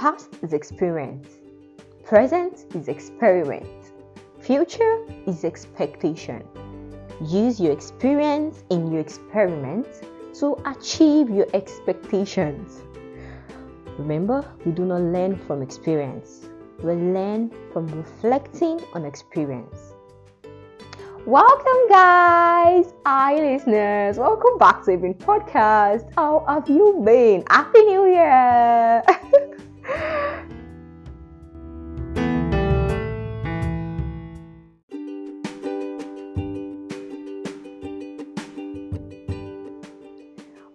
Past is experience. Present is experiment. Future is expectation. Use your experience in your experiment to achieve your expectations. Remember, we do not learn from experience, we learn from reflecting on experience. Welcome, guys, hi, listeners. Welcome back to Even Podcast. How have you been? Happy New Year!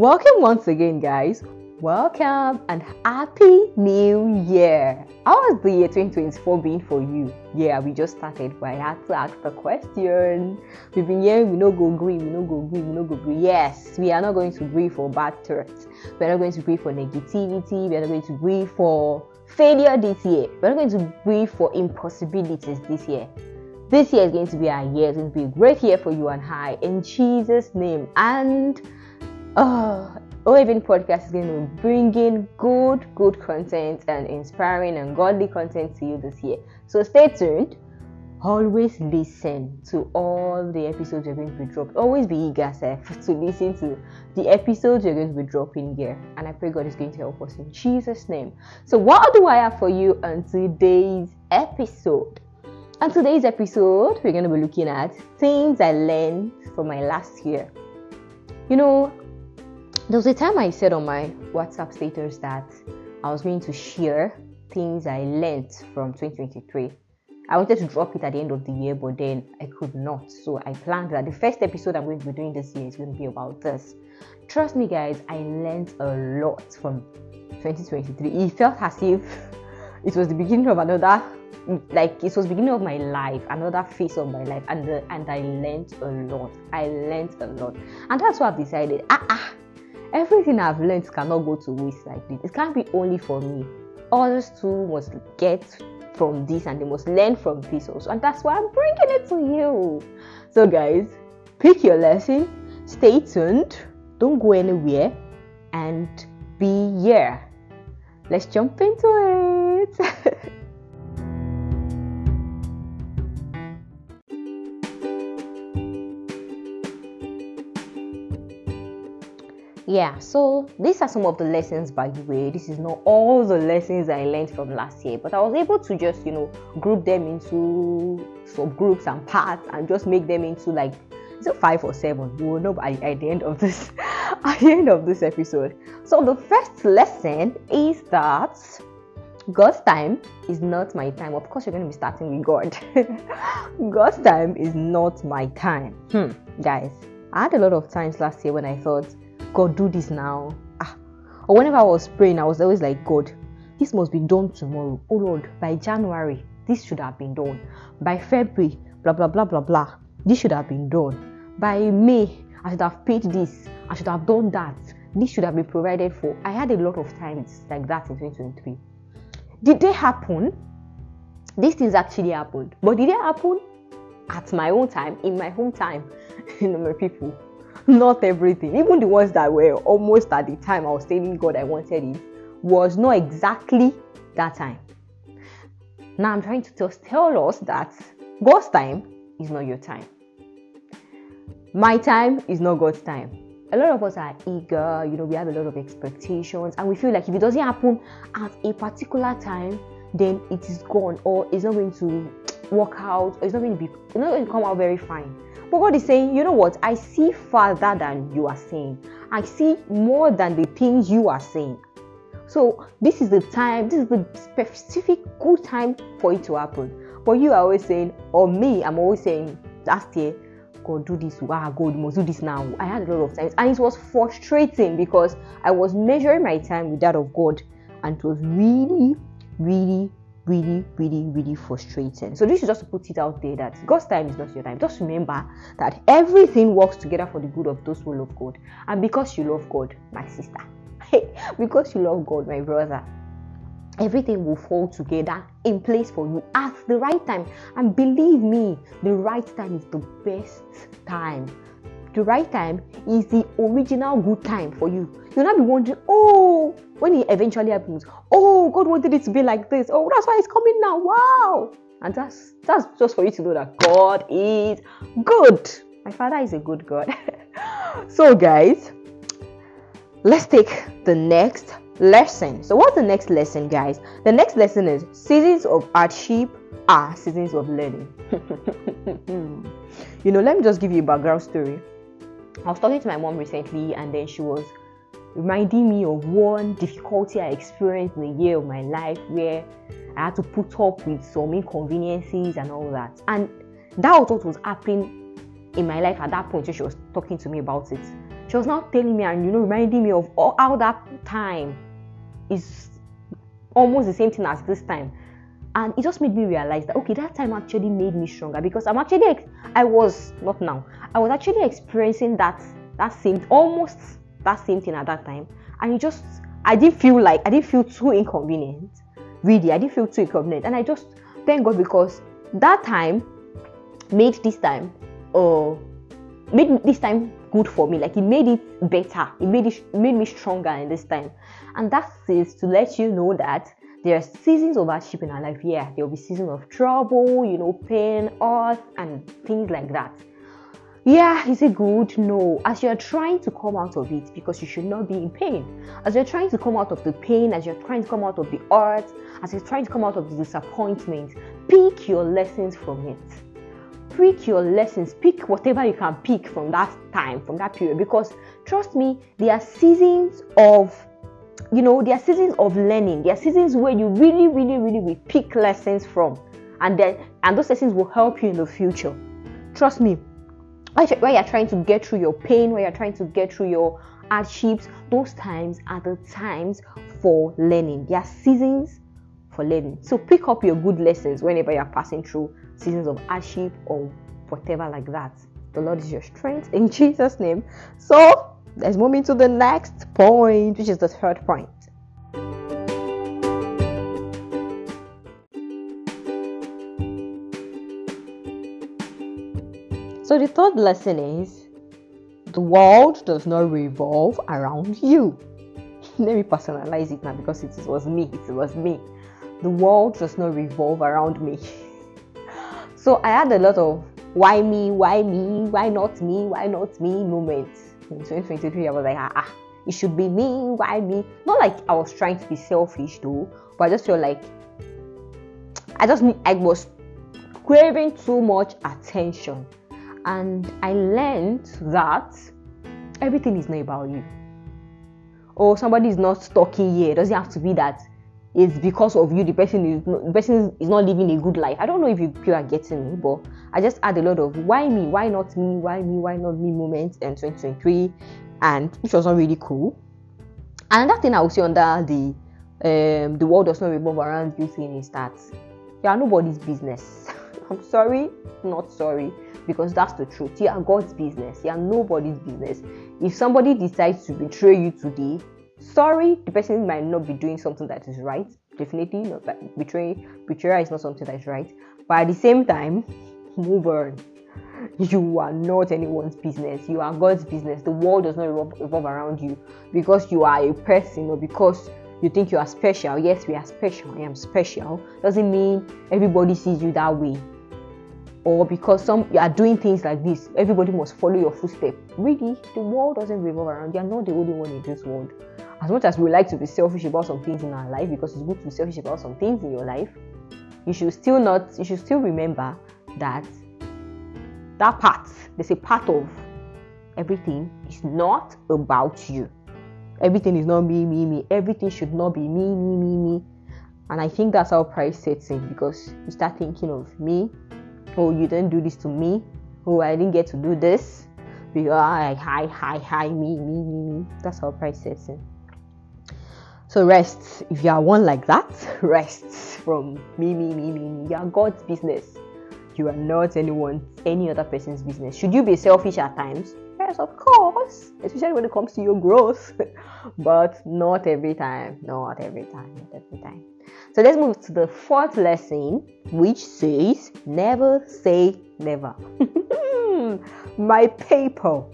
Welcome once again, guys. Welcome and happy new year. How has the year 2024 been for you? Yeah, we just started, but I had to ask the question. We've been hearing we no go agree, we no go agree, we no go agree. Yes, we are not going to agree for bad threats. We're not going to agree for negativity. We're not going to agree for failure this year. We're not going to agree for impossibilities this year. This year is going to be our year. It's going to be a great year for you and I in Jesus' name. And oh, Even podcast is going to be bringing good, good content and inspiring and godly content to you this year. So stay tuned. Always listen to all the episodes you're going to be dropping. Always be eager, to listen to the episodes you're going to be dropping here. And I pray God is going to help us in Jesus' name. So, what do I have for you on today's episode? On today's episode, we're going to be looking at things I learned from my last year. You know, there was a time I said on my WhatsApp status that I was going to share things I learned from 2023. I wanted to drop it at the end of the year, but then I could not. So I planned that the first episode I'm going to be doing this year is going to be about this. Trust me, guys, I learned a lot from 2023. It felt as if it was the beginning of another like it was the beginning of my life another phase of my life and the, and i learned a lot i learned a lot and that's why i've decided ah ah everything I've learned cannot go to waste like this. It can't be only for me. Others too must get from this and they must learn from this also. And that's why I'm bringing it to you. So, guys, pick your lesson, stay tuned, don't go anywhere, and be here. Let's jump into it. yeah so these are some of the lessons by the way this is not all the lessons i learned from last year but i was able to just you know group them into subgroups and parts and just make them into like so five or seven we will know by at the end of this at the end of this episode so the first lesson is that God's time is not my time. Of course, you're going to be starting with God. God's time is not my time. Hmm, guys, I had a lot of times last year when I thought, God, do this now. Ah. Or whenever I was praying, I was always like, God, this must be done tomorrow. Oh Lord, by January, this should have been done. By February, blah blah blah blah blah. This should have been done. By May, I should have paid this. I should have done that. This should have been provided for. I had a lot of times like that in 2023. Did they happen? These things actually happened. But did they happen at my own time, in my own time, know, my people? not everything, even the ones that were almost at the time I was telling God I wanted it, was not exactly that time. Now I'm trying to just tell us that God's time is not your time. My time is not God's time. A lot of us are eager, you know, we have a lot of expectations, and we feel like if it doesn't happen at a particular time, then it is gone or it's not going to work out, or it's not going to be it's not going to come out very fine. But God is saying, you know what? I see farther than you are saying. I see more than the things you are saying. So this is the time, this is the specific good time for it to happen. But you are always saying, or me, I'm always saying last year, God do this, wow, God, must do this now. I had a lot of times, and it was frustrating because I was measuring my time with that of God, and it was really, really, really, really, really frustrating. So this is just to put it out there that God's time is not your time. Just remember that everything works together for the good of those who love God. And because you love God, my sister, because you love God, my brother, everything will fall together in place for you at the right time. And believe me, the right time is the best time. The right time is the original good time for you. You'll not be wondering, oh, when it eventually happens, oh, God wanted it to be like this. Oh, that's why it's coming now. Wow. And that's that's just for you to know that God is good. My father is a good God. so, guys, let's take the next lesson. So, what's the next lesson, guys? The next lesson is seasons of hardship are seasons of learning. you know, let me just give you a background story. I was talking to my mom recently, and then she was reminding me of one difficulty I experienced in a year of my life where I had to put up with some inconveniences and all that. And that was what was happening in my life at that point. She was talking to me about it. She was now telling me and you know reminding me of all, how that time is almost the same thing as this time. And it just made me realize that okay, that time actually made me stronger because I'm actually I was not now. I was actually experiencing that that same almost that same thing at that time. And it just I didn't feel like I didn't feel too inconvenient really. I didn't feel too inconvenient. And i just thank god because that time made this time uh made this time good for me. Like it made it better. It made it made me stronger in this time. And that is to let you know that there are seasons of hardship in our life. Yeah there will be seasons of trouble you know pain earth and things like that yeah, is it good? No. As you're trying to come out of it, because you should not be in pain, as you're trying to come out of the pain, as you're trying to come out of the hurt, as you're trying to come out of the disappointment, pick your lessons from it. Pick your lessons, pick whatever you can pick from that time, from that period, because trust me, there are seasons of you know, there are seasons of learning. There are seasons where you really, really, really will pick lessons from, and then and those lessons will help you in the future. Trust me, where you're trying to get through your pain, where you're trying to get through your hardships, those times are the times for learning. They are seasons for learning. So pick up your good lessons whenever you're passing through seasons of hardship or whatever like that. The Lord is your strength in Jesus' name. So let's move into the next point, which is the third point. So the third lesson is the world does not revolve around you. Let me personalize it now because it was me. It was me. The world does not revolve around me. so I had a lot of why me, why me, why not me, why not me moments. In 2023, I was like, ah, ah, it should be me, why me? Not like I was trying to be selfish though, but I just felt like I just I was craving too much attention and I learned that everything is not about you. Or somebody is not stalking you. It doesn't have to be that it's because of you the person is not, the person is not living a good life. I don't know if you, are getting me, but I just had a lot of why me, why not me, why me, why not me moments in 2023, and which was not really cool. And another thing I will say under the um, the world does not revolve around you thing is that you are nobody's business. I'm sorry, not sorry because that's the truth. You are God's business, you are nobody's business. If somebody decides to betray you today, sorry, the person might not be doing something that is right. Definitely not that betray betrayal is not something that is right. But at the same time, move on. You are not anyone's business. You are God's business. The world does not revolve, revolve around you because you are a person or because you think you are special. Yes, we are special. I am special. Doesn't mean everybody sees you that way or because some you are doing things like this, everybody must follow your footsteps. Really, the world doesn't revolve around. You are not the only one in this world. As much as we like to be selfish about some things in our life, because it's good to be selfish about some things in your life, you should still not. You should still remember that that part, there's a part of everything is not about you. Everything is not me, me, me. Everything should not be me, me, me, me. And I think that's how pride sets in because you start thinking of me, oh you didn't do this to me? Oh i didn't get to do this? Because i hi hi hi me me me me. That's how pride sets in eh? so rest. If you are one like that rest from me me me me me. You are god's business. You are not anyone any other person's business. Should you be selfish at times yes of course especially when it comes to your growth but not every time not every time not every time so let's move to the fourth lesson, which says never say never. My paper.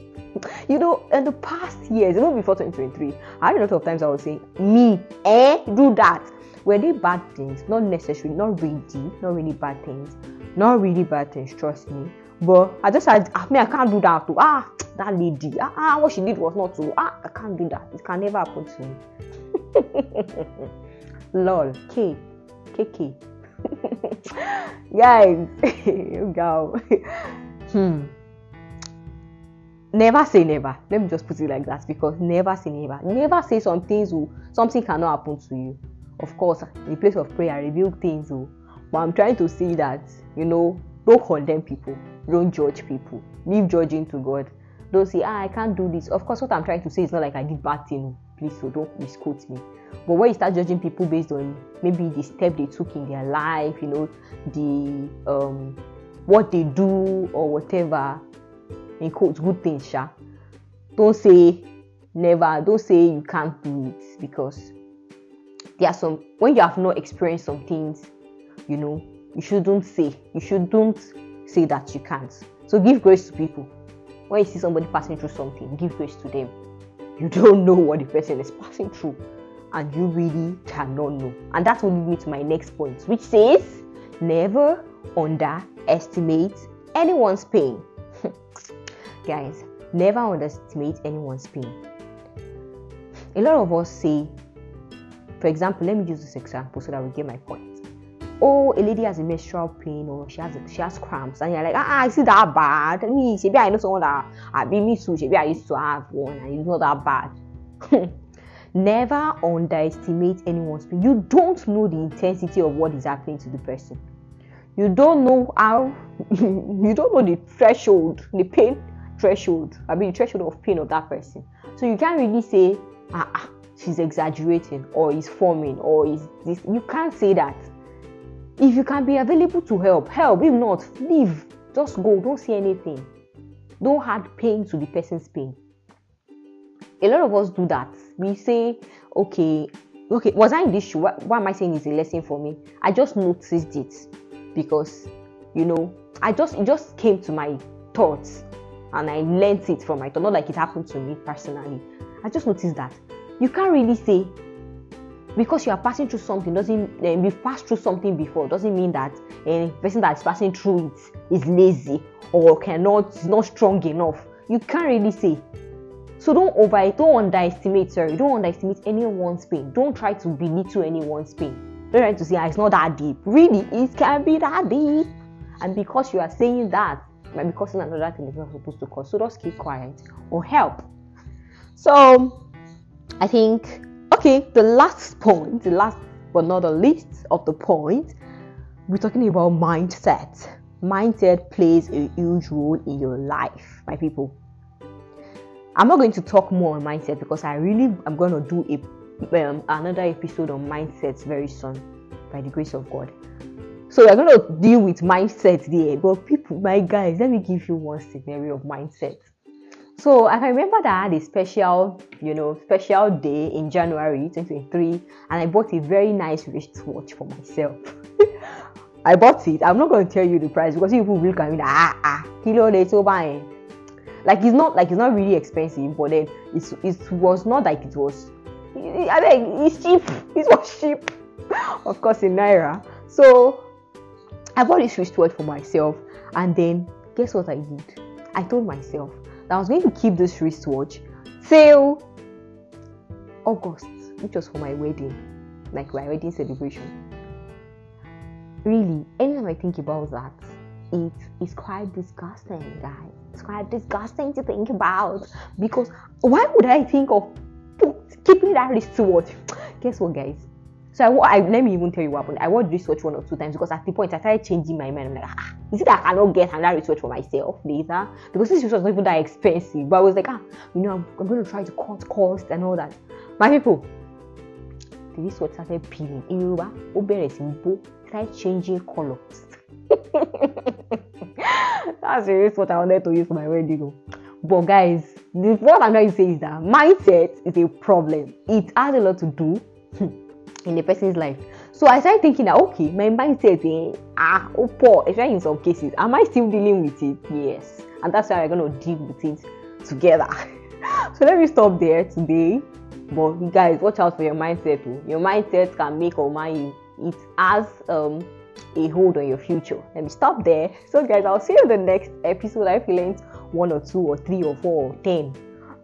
you know, in the past years, even before 2023, I had a lot of times I was saying, me, eh, do that. Were they bad things? Not necessarily, not really, not really bad things. Not really bad things, trust me. But I just said, I mean, I can't do that too. Ah, that lady, ah, ah, what she did was not to. Ah, I can't do that. It can never happen to me. Lol, K, KK. Guys, you go. hmm. Never say never. Let me just put it like that because never say never. Never say some things will something cannot happen to you. Of course, in the place of prayer, reveal things. Oh, but I'm trying to say that you know, don't condemn people, don't judge people, leave judging to God. Don't say, ah, I can't do this. Of course, what I'm trying to say is not like I did bad thing. Oh, please, so don't misquote me. But when you start judging people based on maybe the step they took in their life, you know, the um, what they do or whatever, in quotes, good things, sha. Don't say never. Don't say you can't do it because there are some when you have not experienced some things, you know, you shouldn't say. You shouldn't say that you can't. So give grace to people. When you see somebody passing through something, give grace to them. You don't know what the person is passing through and you really cannot know. And that will lead me to my next point, which says never underestimate anyone's pain. Guys, never underestimate anyone's pain. A lot of us say, for example, let me use this example so that we get my point. Oh, a lady has a menstrual pain or she has a, she has cramps, and you're like, ah, I see that bad. Me, maybe I know someone that I be me too. Maybe I used to have one, and it's not that bad. Never underestimate anyone's pain. You don't know the intensity of what is happening to the person. You don't know how, you don't know the threshold, the pain threshold, I mean, the threshold of pain of that person. So you can't really say, ah, ah she's exaggerating, or is forming, or is this. You can't say that. If you can be available to help, help. If not, leave. Just go. Don't say anything. Don't add pain to the person's pain a lot of us do that. We say, okay, okay, was I in this shoe? What, am I saying is a lesson for me? I just noticed it because, you know, I just it just came to my thoughts and I learned it from my thought. Not like it happened to me personally. I just noticed that you can't really say because you are passing through something doesn't uh, you've passed through something before doesn't mean that a person that's passing through it is lazy or cannot is not strong enough. You can't really say so don't over don't underestimate, sorry, don't underestimate anyone's pain. Don't try to belittle anyone's pain. Don't try to say ah, it's not that deep. Really, it can be that deep. And because you are saying that, might be causing another thing it's not supposed to cause. So just keep quiet or help. So I think okay, the last point, the last but not the least of the point, we're talking about mindset. Mindset plays a huge role in your life, my people I'm not going to talk more on mindset because I really I'm going to do a um, another episode on mindsets very soon by the grace of God. So we're going to deal with mindset there. But people, my guys, let me give you one scenario of mindset. So I can remember that I had a special, you know, special day in January 2023, and I bought a very nice wristwatch for myself. I bought it. I'm not going to tell you the price because people will come in. Ah ah, kilo so buying like it's not like it's not really expensive, but then it's, it was not like it was. I mean, it's cheap. It was cheap, of course, in naira. So I bought this wristwatch for myself, and then guess what I did? I told myself that I was going to keep this wristwatch till August, which was for my wedding, like my wedding celebration. Really, anytime I think about that, it is quite disgusting, guys. It's quite disgusting to think about because why would I think of keeping that wristwatch? Guess what, guys? So I, I, let me even tell you what happened. I watched research one or two times because at the point I started changing my mind. I'm like, ah, is it that I cannot get another research for myself later? Because this research was not even that expensive. But I was like, ah, you know, I'm, I'm going to try to cut cost and all that. My people, the wristwatch started peeling. In Yoruba, ó try changing colors. That's really what I wanted to use for my wedding. But guys, this, what I'm trying to say is that mindset is a problem. It has a lot to do in a person's life. So I started thinking that okay, my mindset is ah oh especially in some cases. Am I still dealing with it? Yes. And that's why we're gonna deal with it together. so let me stop there today. But guys, watch out for your mindset. Too. Your mindset can make or you. It has um a hold on your future. Let me stop there. So guys, I'll see you in the next episode. I feel learned one or two or three or four or ten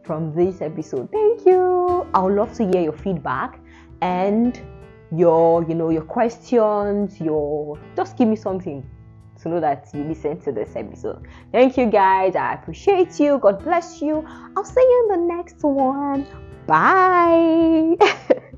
from this episode. Thank you. I would love to hear your feedback and your you know your questions your just give me something to know that you listen to this episode. Thank you guys. I appreciate you. God bless you. I'll see you in the next one. Bye